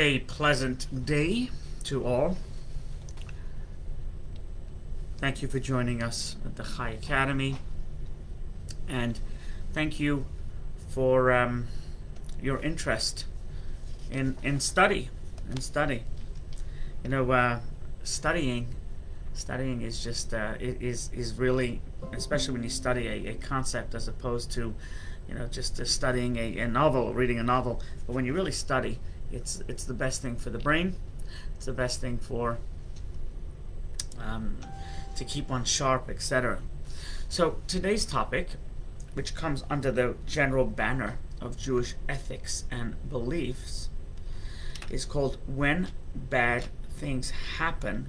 A pleasant day to all. Thank you for joining us at the Chai Academy. And thank you for um, your interest in, in study. In study. You know, uh, studying studying is just uh, is is really especially when you study a, a concept as opposed to you know just uh, studying a, a novel reading a novel but when you really study it's it's the best thing for the brain it's the best thing for um, to keep one sharp etc so today's topic which comes under the general banner of Jewish ethics and beliefs is called when bad things happen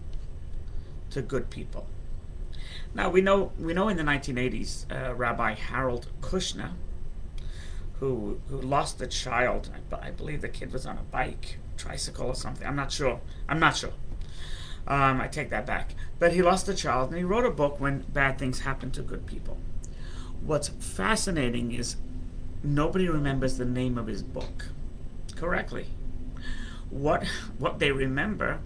to good people. Now we know we know in the 1980s, uh, Rabbi Harold Kushner, who who lost a child. I, I, believe the kid was on a bike, tricycle, or something. I'm not sure. I'm not sure. Um, I take that back. But he lost a child, and he wrote a book when bad things happen to good people. What's fascinating is nobody remembers the name of his book correctly. What what they remember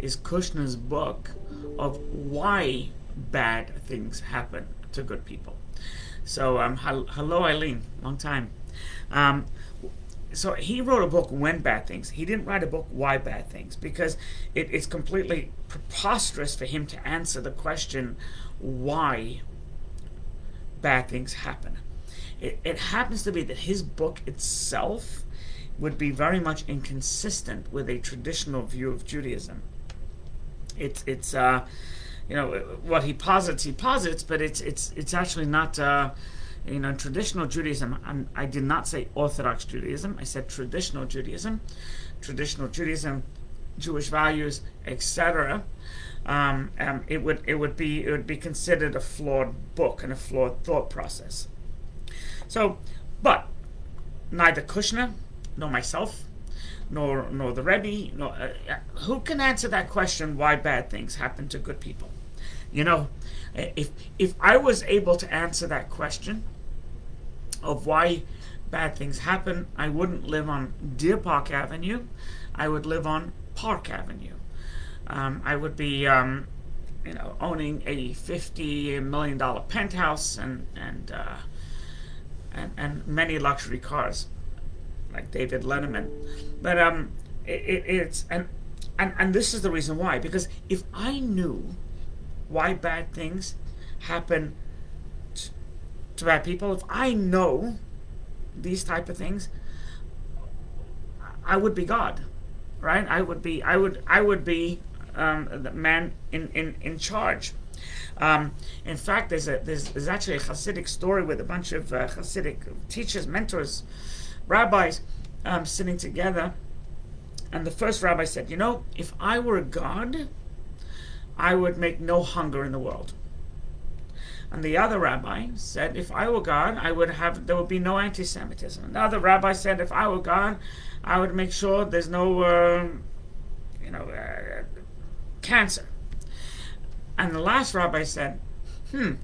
is Kushner's book of why bad things happen to good people. So, um, hello, Eileen, long time. Um, so he wrote a book when bad things. He didn't write a book why bad things because it, it's completely preposterous for him to answer the question why bad things happen. It, it happens to be that his book itself would be very much inconsistent with a traditional view of Judaism it's it's uh, you know what he posits he posits, but it's it's it's actually not. Uh, you know, traditional Judaism, I'm, I did not say Orthodox Judaism. I said traditional Judaism. Traditional Judaism, Jewish values, etc. Um, um, it would it would be it would be considered a flawed book and a flawed thought process. So, but neither Kushner nor myself nor nor the Rebbe, nor, uh, uh, who can answer that question? Why bad things happen to good people? You know, if if I was able to answer that question of why bad things happen, I wouldn't live on Deer Park Avenue. I would live on Park Avenue. Um, I would be, um, you know, owning a fifty million dollar penthouse and and, uh, and and many luxury cars like David Letterman. But um, it, it, it's and, and and this is the reason why because if I knew why bad things happen to bad people, if I know these type of things, I would be God, right? I would be I would I would be um, the man in in in charge. Um, in fact, there's a there's, there's actually a Hasidic story with a bunch of uh, Hasidic teachers, mentors, rabbis um, sitting together, and the first rabbi said, You know, if I were god, I would make no hunger in the world. And the other rabbi said, If I were God, I would have there would be no anti-Semitism. Another rabbi said, If I were God, I would make sure there's no, uh, you know, uh, cancer. And the last rabbi said, Hmm,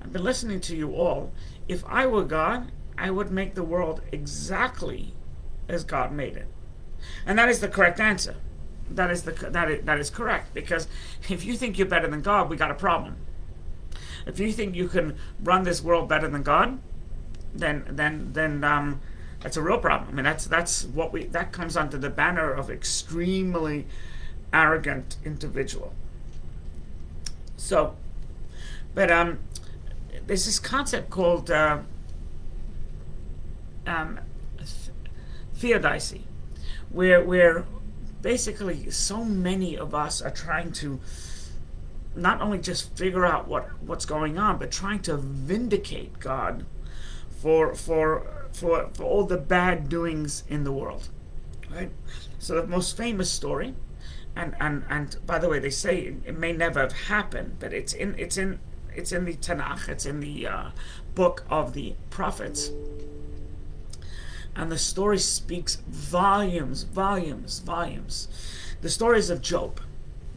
I've been listening to you all. If I were God, I would make the world exactly as God made it. And that is the correct answer. That is the that is, that is correct because if you think you're better than God, we got a problem. If you think you can run this world better than God, then then then um, that's a real problem. I mean, that's that's what we that comes under the banner of extremely arrogant individual. So, but um, there's this concept called uh, um, theodicy, where where basically so many of us are trying to not only just figure out what what's going on, but trying to vindicate God for for for for all the bad doings in the world. Right? So the most famous story, and and and by the way, they say it may never have happened, but it's in it's in it's in the Tanakh, it's in the uh, book of the prophets and the story speaks volumes, volumes, volumes. The stories of Job,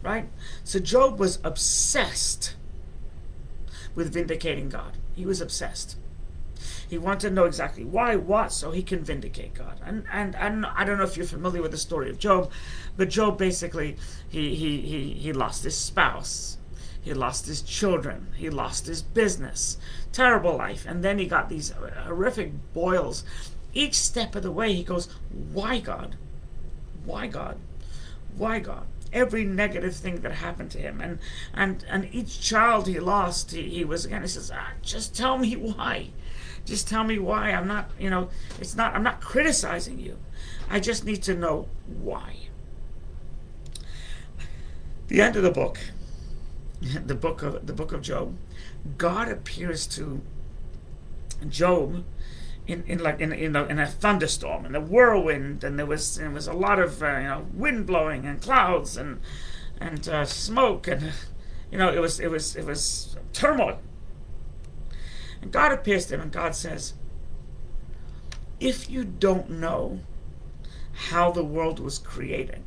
right? So Job was obsessed with vindicating God. He was obsessed. He wanted to know exactly why, what, so he can vindicate God. And and and I don't know if you're familiar with the story of Job, but Job basically he he he, he lost his spouse. He lost his children. He lost his business. Terrible life. And then he got these horrific boils. Each step of the way, he goes, Why God? Why God? Why God? Every negative thing that happened to him. And and and each child he lost, he, he was again. He says, ah, just tell me why. Just tell me why. I'm not, you know, it's not. I'm not criticizing you. I just need to know why. The end of the book, the book of the book of Job, God appears to Job in, in like in, in, a, in a thunderstorm and a whirlwind and there was there was a lot of uh, you know wind blowing and clouds and and uh, smoke and you know it was it was it was turmoil. And God appears to him and God says if you don't know how the world was created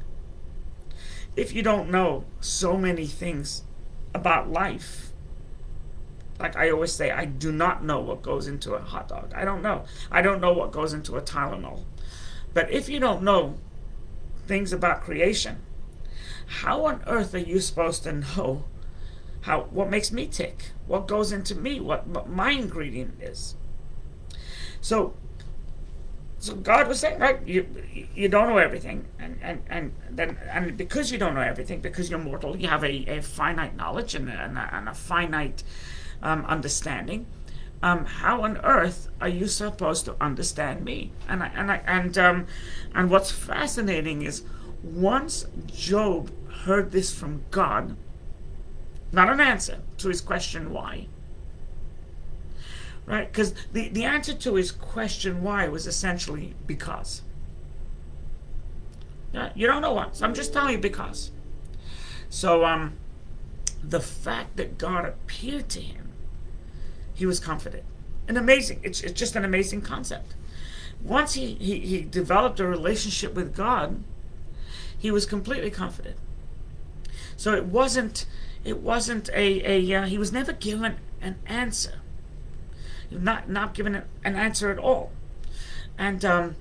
if you don't know so many things about life like I always say, I do not know what goes into a hot dog. I don't know. I don't know what goes into a Tylenol. But if you don't know things about creation, how on earth are you supposed to know how what makes me tick? What goes into me? What, what my ingredient is? So so God was saying, right, you you don't know everything, and and and then and because you don't know everything, because you're mortal, you have a, a finite knowledge and a, and a, and a finite um, understanding. Um, how on earth are you supposed to understand me? And I, and I, and um, and what's fascinating is once Job heard this from God, not an answer to his question why. Right? Because the, the answer to his question why was essentially because. Yeah, you don't know what. So I'm just telling you because. So um the fact that God appeared to him he was confident. An amazing, it's, it's just an amazing concept. Once he, he, he developed a relationship with God, he was completely confident. So it wasn't it wasn't a, a uh, he was never given an answer. Not not given an answer at all. And um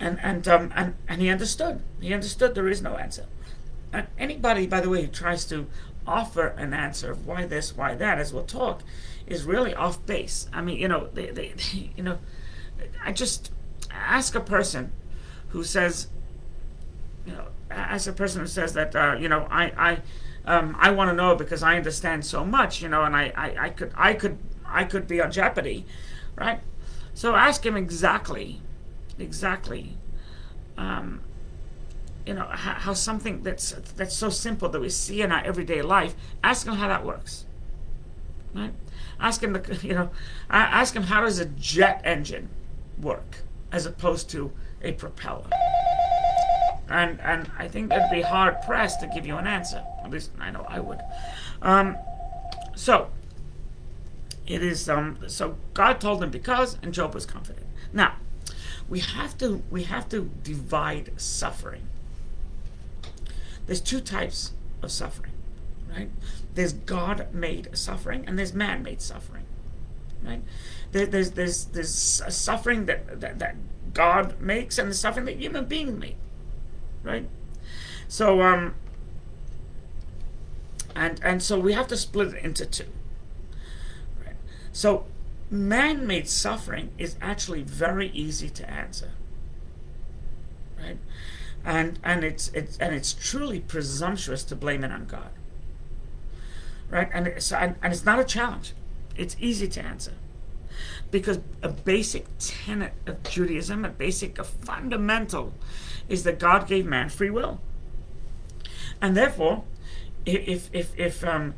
and and um and, and he understood. He understood there is no answer. And anybody, by the way, who tries to offer an answer of why this, why that, as we'll talk, is really off base. I mean, you know, they, they, they, you know, I just ask a person who says, you know, ask a person who says that, uh, you know, I, I, um, I want to know because I understand so much, you know, and I, I, I could, I could, I could be on jeopardy, right? So ask him exactly, exactly, um, you know how, how, something that's that's so simple that we see in our everyday life ask him how that works right? Ask him the, you know ask him how does a jet engine work as opposed to a propeller? And and i think that'd be hard pressed to give you an answer. At least i know i would. Um, so it is um, so god told him because and job was confident. Now we have to we have to divide suffering there's two types of suffering, right? There's God-made suffering and there's man-made suffering, right? There, there's there's there's suffering that, that that God makes and the suffering that human beings make, right? So um, and and so we have to split it into two. Right? So man-made suffering is actually very easy to answer. Right? And and it's it's and it's truly presumptuous to blame it on God. Right, and it's and, and it's not a challenge; it's easy to answer. Because a basic tenet of Judaism, a basic, a fundamental, is that God gave man free will, and therefore, if if if um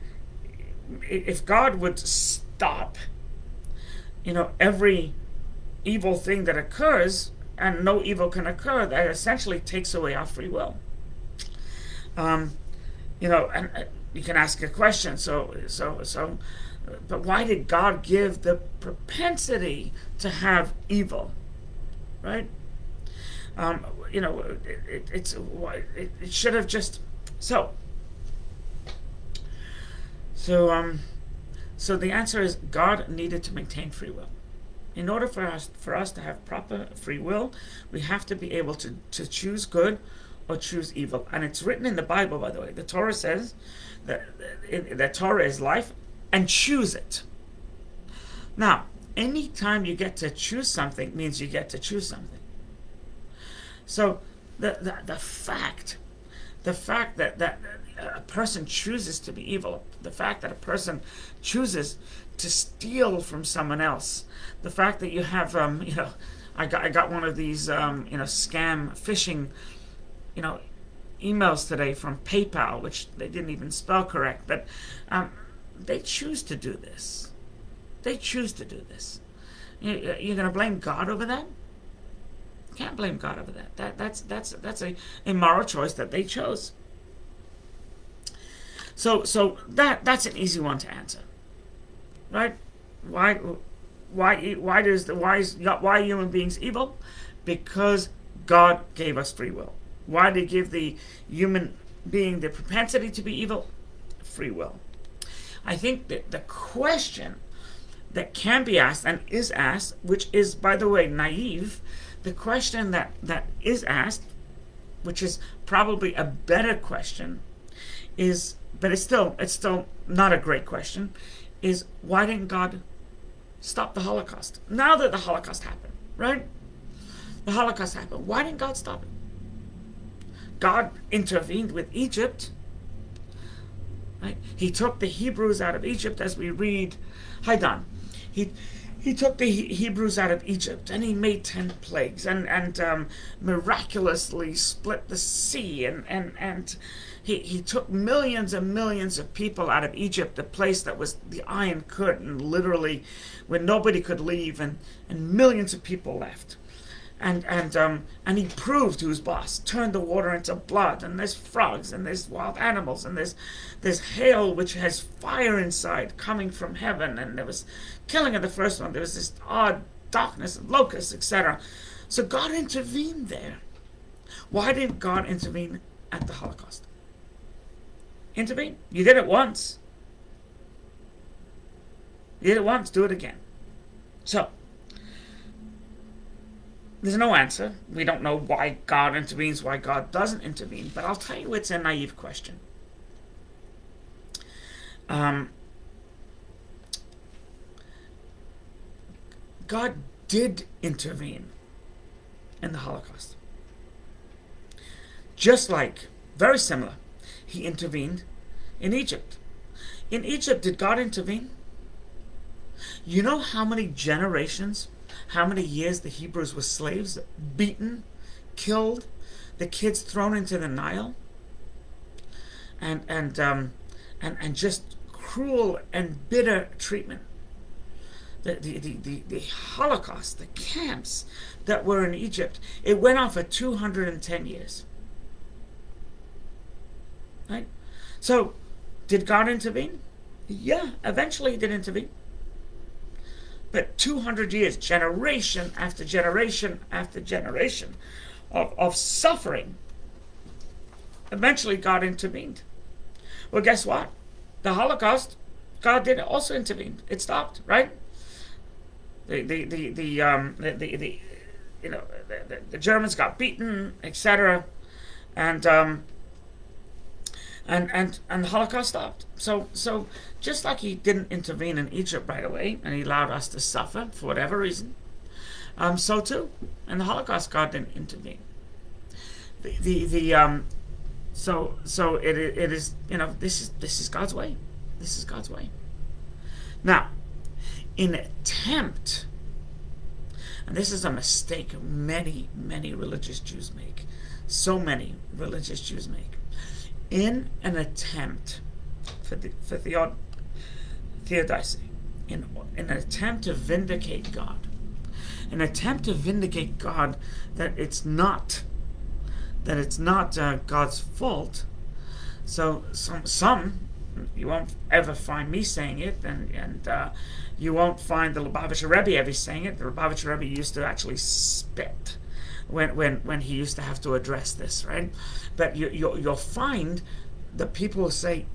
if God would stop, you know, every evil thing that occurs, and no evil can occur, that essentially takes away our free will. Um, you know, and uh, you can ask a question. So, so, so, but why did God give the propensity to have evil, right? Um, you know, it, it, it's it, it should have just so. So, um, So the answer is God needed to maintain free will. In order for us for us to have proper free will, we have to be able to, to choose good or choose evil. And it's written in the Bible, by the way. The Torah says that the Torah is life, and choose it. Now, anytime you get to choose something means you get to choose something. So the, the, the fact, the fact that, that a person chooses to be evil, the fact that a person chooses to steal from someone else, the fact that you have, um, you know, I got, I got one of these, um, you know, scam phishing, you know, emails today from PayPal, which they didn't even spell correct, but um, they choose to do this. They choose to do this. You, you're going to blame God over that? Can't blame God over that. That that's that's that's a, a moral choice that they chose. So so that that's an easy one to answer, right? Why why why does the why is why human beings evil? Because God gave us free will. Why did He give the human being the propensity to be evil? Free will. I think that the question that can be asked and is asked, which is, by the way, naive, the question that, that is asked, which is probably a better question, is but it's still it's still not a great question, is why didn't God stop the Holocaust? Now that the Holocaust happened, right? The Holocaust happened. Why didn't God stop it? God intervened with Egypt. Right? He took the Hebrews out of Egypt, as we read. Hi, Don. He he took the Hebrews out of Egypt and he made ten plagues and and um, miraculously split the sea and and and he, he took millions and millions of people out of Egypt, the place that was the Iron Curtain, literally, where nobody could leave, and, and millions of people left. And and um and he proved who's boss turned the water into blood and there's frogs and there's wild animals and there's there's hail which has fire inside coming from heaven and there was killing of the first one there was this odd darkness and locusts etc so god intervened there. Why didn't god intervene at the holocaust intervene you did it once you did it once do it again so there's no answer. We don't know why God intervenes, why God doesn't intervene, but I'll tell you it's a naive question. Um, God did intervene in the Holocaust. Just like, very similar, he intervened in Egypt. In Egypt, did God intervene? You know how many generations how many years the Hebrews were slaves, beaten, killed, the kids thrown into the Nile, and and um, and and just cruel and bitter treatment. The, the, the, the, the Holocaust, the camps that were in Egypt, it went on for 210 years. Right? So, did God intervene? Yeah, eventually he did intervene. But 200 years, generation after generation after generation of, of suffering, eventually God intervened. Well, guess what? The Holocaust, God did also intervene. It stopped, right? The the the the um the the, the you know the, the, the Germans got beaten, etc. And um and and and the Holocaust stopped. So so just like he didn't intervene in Egypt right away, and he allowed us to suffer for whatever reason, um, so too in the Holocaust, God didn't intervene. The the, the um, so so it it is you know this is this is God's way. This is God's way. Now, in attempt, and this is a mistake many many religious Jews make. So many religious Jews make in an attempt for, the, for Theod, Theodicy, in, in an attempt to vindicate God, an attempt to vindicate God that it's not that it's not uh, God's fault. So some some you won't ever find me saying it, and and uh, you won't find the Lubavitcher Rebbe ever saying it. The Lubavitcher Rebbe used to actually spit when when when he used to have to address this, right? But you, you you'll find the people say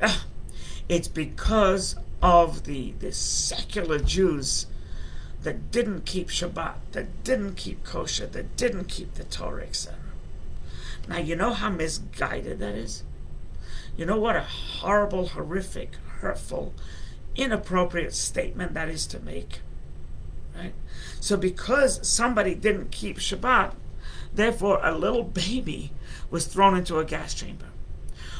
it's because of the, the secular Jews that didn't keep Shabbat, that didn't keep kosher, that didn't keep the Torah, etc. Now, you know how misguided that is? You know what a horrible, horrific, hurtful, inappropriate statement that is to make? Right? So, because somebody didn't keep Shabbat, therefore a little baby was thrown into a gas chamber,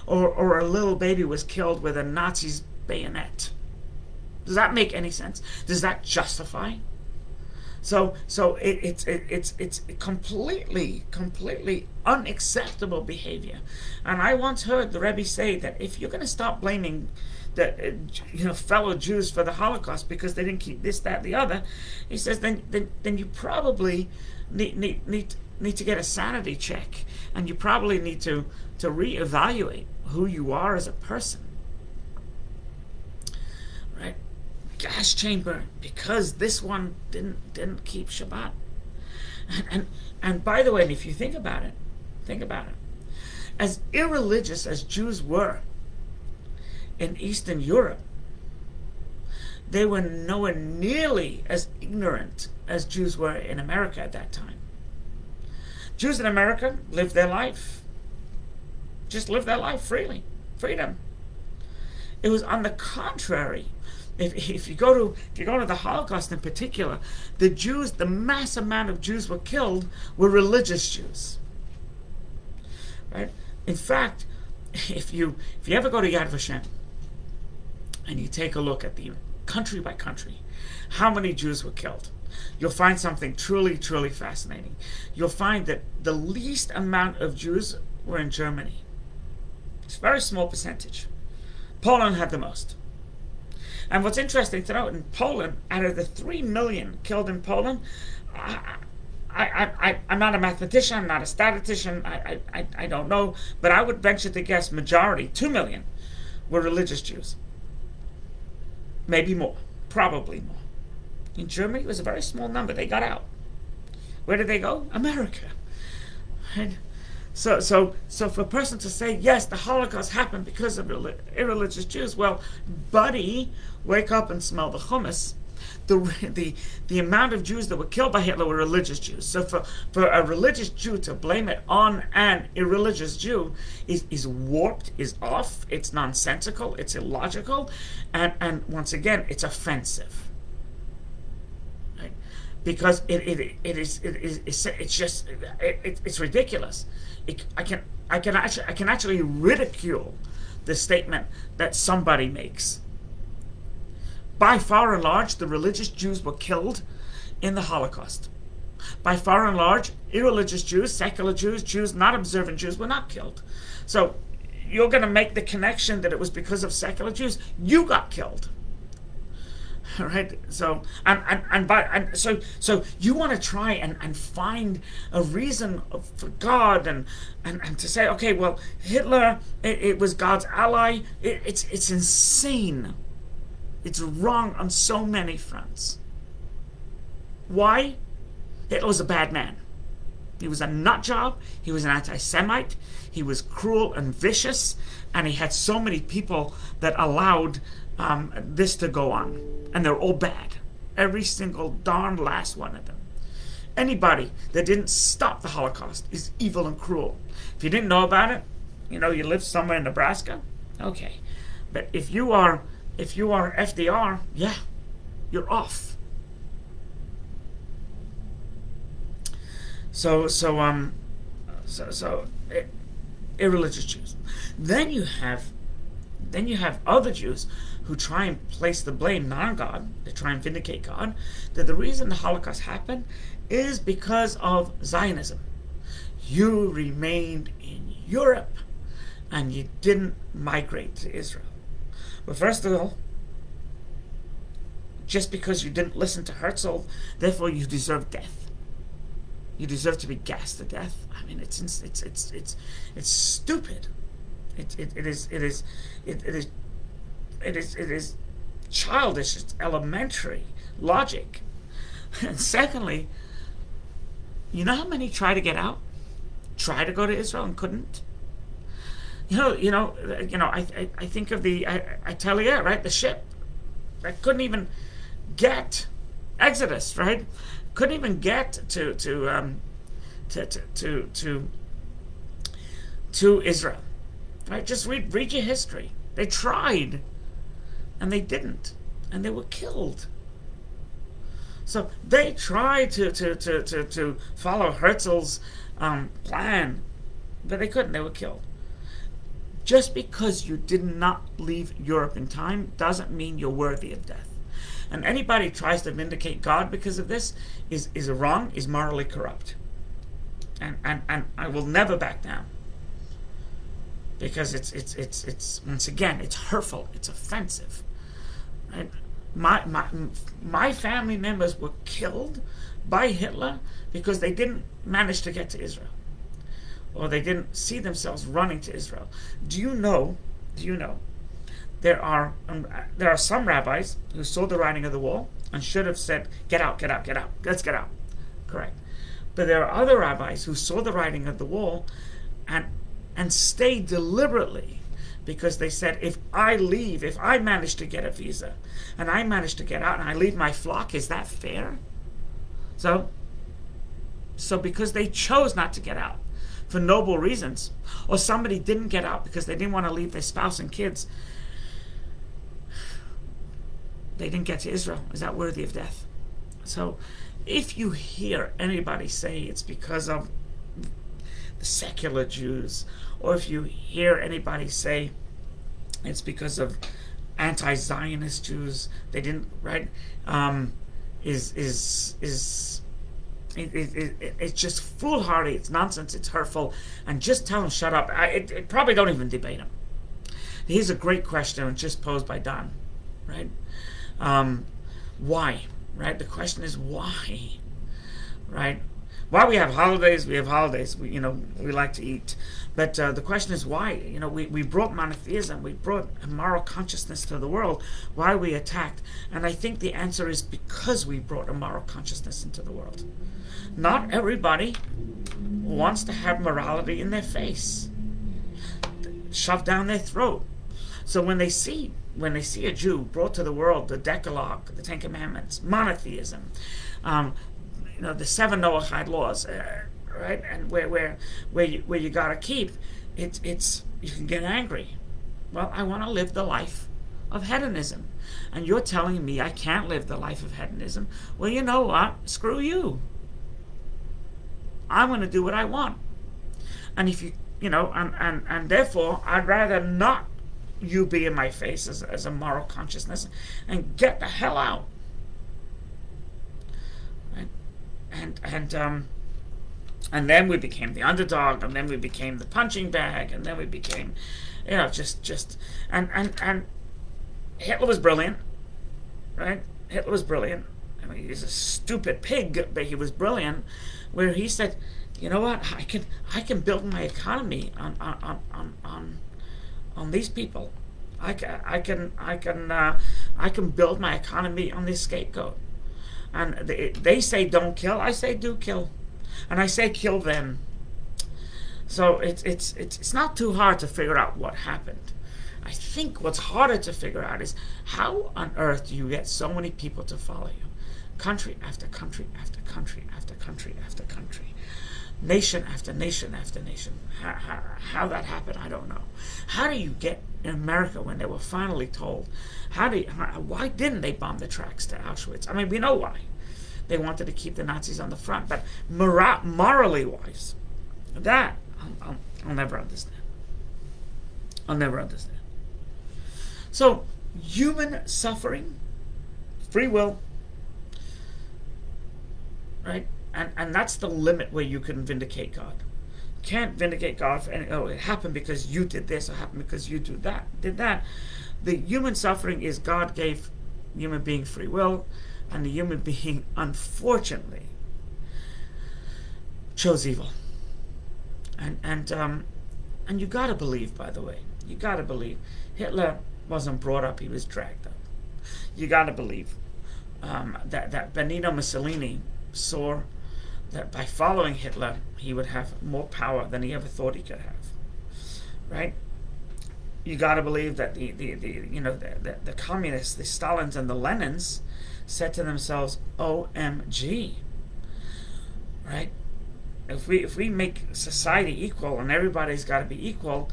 or, or a little baby was killed with a Nazi's bayonet. Does that make any sense? Does that justify? So, so it, it's it, it's it's completely completely unacceptable behavior. And I once heard the Rebbe say that if you're going to stop blaming the you know fellow Jews for the Holocaust because they didn't keep this, that, the other, he says then then then you probably need need need need to get a sanity check, and you probably need to to reevaluate who you are as a person. Right? gas chamber because this one didn't didn't keep Shabbat. And, and and by the way, if you think about it, think about it. As irreligious as Jews were in Eastern Europe, they were nowhere nearly as ignorant as Jews were in America at that time. Jews in America lived their life. Just lived their life freely. Freedom. It was on the contrary if, if you go to if you go to the Holocaust in particular, the Jews, the mass amount of Jews were killed were religious Jews. Right? In fact, if you if you ever go to Yad Vashem and you take a look at the country by country, how many Jews were killed, you'll find something truly, truly fascinating. You'll find that the least amount of Jews were in Germany. It's a very small percentage. Poland had the most. And what's interesting to note in Poland, out of the 3 million killed in Poland, I, I, I, I'm not a mathematician, I'm not a statistician, I, I, I don't know, but I would venture to guess majority, 2 million, were religious Jews. Maybe more, probably more. In Germany, it was a very small number. They got out. Where did they go? America. And so, so, so for a person to say, yes, the Holocaust happened because of irreligious Jews, well, buddy, wake up and smell the hummus. The, the, the amount of Jews that were killed by Hitler were religious Jews. So for, for a religious Jew to blame it on an irreligious Jew is, is warped, is off, it's nonsensical, it's illogical, and, and once again, it's offensive because it, it, it is it is it's just it, it's ridiculous. It, I can I can actually I can actually ridicule the statement that somebody makes. By far and large, the religious Jews were killed in the Holocaust. By far and large, irreligious Jews, secular Jews, Jews not observant Jews were not killed. So you're going to make the connection that it was because of secular Jews. You got killed. right? So and and, and by and so so you want to try and, and find a reason for god and and, and to say okay well hitler it, it was god's ally. It, it's it's insane. It's wrong on so many fronts. Why? Hitler was a bad man. He was a nut job. He was an anti-semite. He was cruel and vicious. And he had so many people that allowed um, this to go on. And they're all bad. Every single darn last one of them. Anybody that didn't stop the Holocaust is evil and cruel. If you didn't know about it, you know, you live somewhere in Nebraska, okay. But if you are if you are FDR, yeah, you're off. So so um so so it, eh, irreligious Jews. Then you have then you have other Jews who try and place the blame not on God, they try and vindicate God, that the reason the Holocaust happened is because of Zionism. You remained in Europe and you didn't migrate to Israel. But first of all, just because you didn't listen to Herzl, therefore you deserve death. You deserve to be gassed to death. I mean, it's it's it's it's it's stupid. It, it, it is it is it, it is it is it is childish. It's elementary logic. And secondly, you know how many try to get out, try to go to Israel and couldn't. You know, you know, you know. I I, I think of the I, Atelier, right? The ship, that couldn't even get Exodus, right? Couldn't even get to to um, to, to to to to Israel, right? Just read read your history. They tried, and they didn't, and they were killed. So they tried to to to to, to follow Herzl's um, plan, but they couldn't. They were killed. Just because you did not leave Europe in time doesn't mean you're worthy of death. And anybody tries to vindicate God because of this is, is wrong, is morally corrupt. And, and, and I will never back down. Because it's, it's, it's, it's once again, it's hurtful, it's offensive. My, my, my family members were killed by Hitler because they didn't manage to get to Israel or they didn't see themselves running to Israel. Do you know? Do you know? There are um, there are some rabbis who saw the writing of the wall and should have said, "Get out, get out, get out. Let's get out." Correct. But there are other rabbis who saw the writing of the wall and and stayed deliberately because they said, if I leave, if I manage to get a visa and I manage to get out and I leave my flock, is that fair? So, so because they chose not to get out, for noble reasons, or somebody didn't get out because they didn't want to leave their spouse and kids, they didn't get to Israel. Is that worthy of death? So, if you hear anybody say it's because of secular Jews, or if you hear anybody say it's because of anti-Zionist Jews, they didn't right, um, is is is it, it, it, it's just foolhardy. It's nonsense. It's hurtful. And just tell him shut up. I, it, probably don't even debate him. Here's a great question just posed by Don, right? Um, why? Right. The question is why, right? Why we have holidays? We have holidays. We, you know, we like to eat. But uh, the question is why? You know, we, we brought monotheism, we brought a moral consciousness to the world. Why we attacked? And I think the answer is because we brought a moral consciousness into the world. Not everybody wants to have morality in their face, shoved down their throat. So when they see when they see a Jew brought to the world the Decalogue, the Ten Commandments, monotheism, um, you know, the seven Noahide laws, uh, right, and where where where you, where you gotta keep, it's it's you can get angry. Well, I want to live the life of hedonism, and you're telling me I can't live the life of hedonism. Well, you know what? Screw you. I'm to do what I want. And if you, you know, and, and, and therefore, I'd rather not you be in my face as, as a moral consciousness and get the hell out. Right? And, and, um, and then we became the underdog, and then we became the punching bag, and then we became, you know, just, just, and, and, and Hitler was brilliant, right? Hitler was brilliant. I mean, he's a stupid pig, but he was brilliant where he said, you know what, I can I can build my economy on on on on, on these people. I can I can I can uh, I can build my economy on this scapegoat. And they, they say don't kill. I say do kill, and I say kill them. So it's it's it's it's not too hard to figure out what happened. I think what's harder to figure out is how on earth do you get so many people to follow you? Country after country after country after country after country. Nation after nation after nation. How, how, that happened, I don't know. How do you get in America when they were finally told? How do you, why didn't they bomb the tracks to Auschwitz? I mean, we know why. They wanted to keep the Nazis on the front, but mora- morally wise, that I'll, I'll, I'll never understand. I'll never understand. So, human suffering, free will, right? And and that's the limit where you can vindicate God. You can't vindicate God for any. Oh, it happened because you did this, or happened because you do that, did that. The human suffering is God gave human being free will, and the human being, unfortunately, chose evil. And and um, and you gotta believe, by the way, you gotta believe Hitler wasn't brought up; he was dragged up. You gotta believe um, that that Benito Mussolini saw that by following Hitler, he would have more power than he ever thought he could have. Right? you got to believe that the, the, the you know the, the, the communists, the Stalins and the Lenins, said to themselves, "OMG." Right? If we if we make society equal and everybody's got to be equal,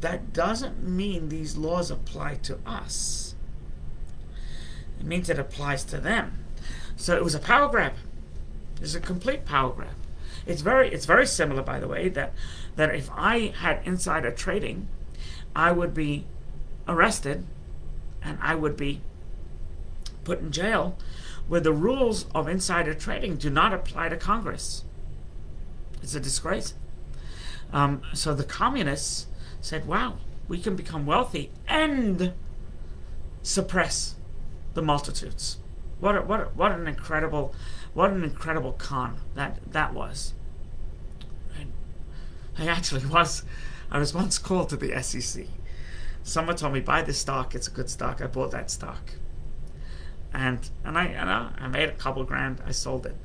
that doesn't mean these laws apply to us. It means it applies to them. So it was a power grab. It's a complete power grab. It's very it's very similar, by the way, that that if I had insider trading, I would be arrested and I would be put in jail where the rules of insider trading do not apply to Congress. It's a disgrace. Um, so the communists said, wow, we can become wealthy and suppress the multitudes. What a, what a, what an incredible what an incredible con that that was. I actually was I was once called to the SEC. Someone told me buy this stock, it's a good stock. I bought that stock. And and I and I, I made a couple grand, I sold it.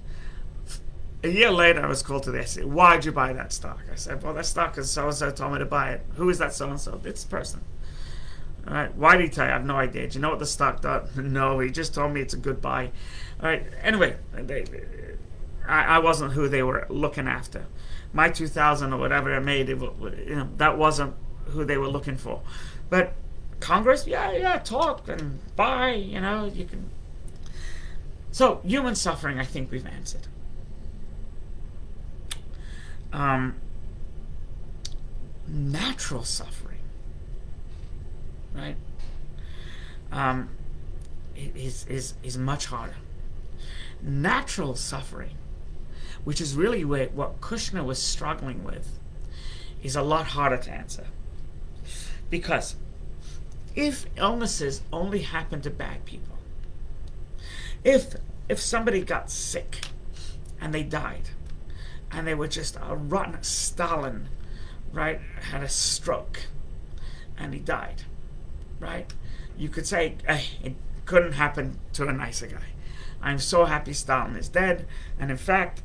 A year later, I was called to the SEC. Why'd you buy that stock? I said, well, that stock is so and so told me to buy it. Who is that so and so? It's person. All right. Why did he tell you? I have no idea. Do you know what the stock does? No, he just told me it's a good buy. All right. Anyway, they, I, I wasn't who they were looking after. My 2000 or whatever I made, it, you know, that wasn't who they were looking for. But Congress, yeah, yeah, talk and buy, you know, you can. So, human suffering, I think we've answered. Um, natural suffering right? Um, is, is, is much harder. Natural suffering, which is really what, what Kushner was struggling with, is a lot harder to answer. Because if illnesses only happen to bad people, if if somebody got sick and they died, and they were just a rotten Stalin, right, had a stroke, and he died, right? You could say it couldn't happen to a nicer guy. I'm so happy Stalin is dead, and in fact,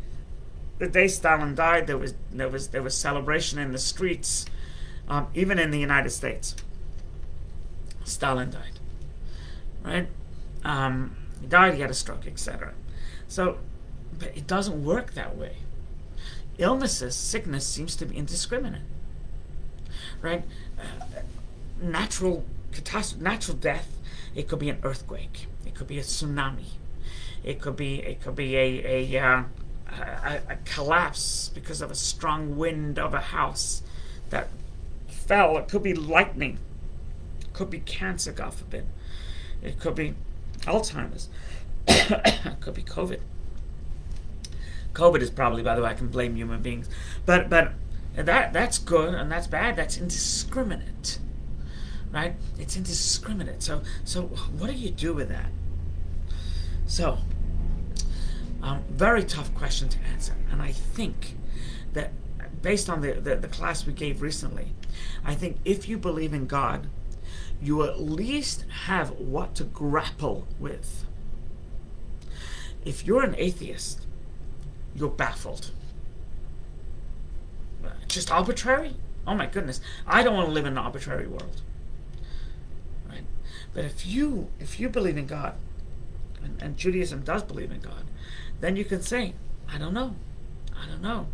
the day Stalin died, there was there was there was celebration in the streets, um, even in the United States. Stalin died, right? Um, he died. He had a stroke, etc. So, but it doesn't work that way. Illnesses, sickness seems to be indiscriminate, right? Uh, natural catastrophe, natural death. It could be an earthquake. It could be a tsunami. It could be it could be a a, uh, a, a collapse because of a strong wind of a house that fell. It could be lightning. It could be cancer, God forbid. It could be Alzheimer's. it could be COVID. COVID is probably, by the way, I can blame human beings, but but that that's good and that's bad. That's indiscriminate right? It's indiscriminate. So, so what do you do with that? So, um, very tough question to answer. And I think that based on the, the, the class we gave recently, I think if you believe in God, you at least have what to grapple with. If you're an atheist, you're baffled. Just arbitrary? Oh my goodness. I don't want to live in an arbitrary world. But if you if you believe in God, and, and Judaism does believe in God, then you can say, I don't know. I don't know.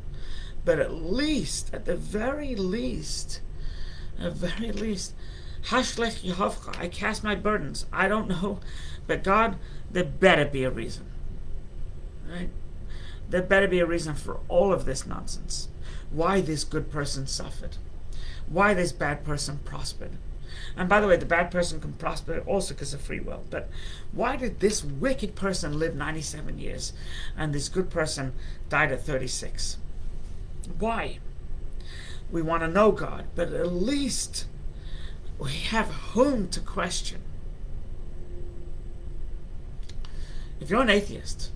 But at least, at the very least, at the very least, Hashlech Yehovcha, I cast my burdens. I don't know. But God, there better be a reason. Right? There better be a reason for all of this nonsense. Why this good person suffered. Why this bad person prospered and by the way, the bad person can prosper also because of free will. But why did this wicked person live 97 years and this good person died at 36? Why? We want to know God, but at least we have whom to question. If you're an atheist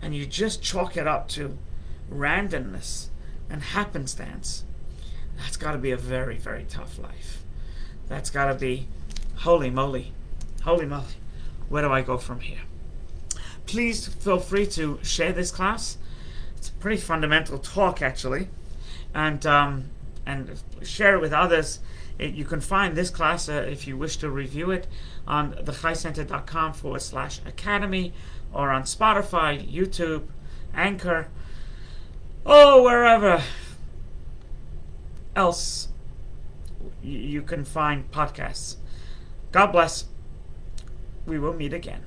and you just chalk it up to randomness and happenstance, that's got to be a very, very tough life. That's got to be, holy moly, holy moly, where do I go from here? Please feel free to share this class. It's a pretty fundamental talk, actually. And um, and share it with others. It, you can find this class uh, if you wish to review it on thechaicenter.com forward slash academy or on Spotify, YouTube, Anchor, oh, wherever else you can find podcasts. God bless. We will meet again.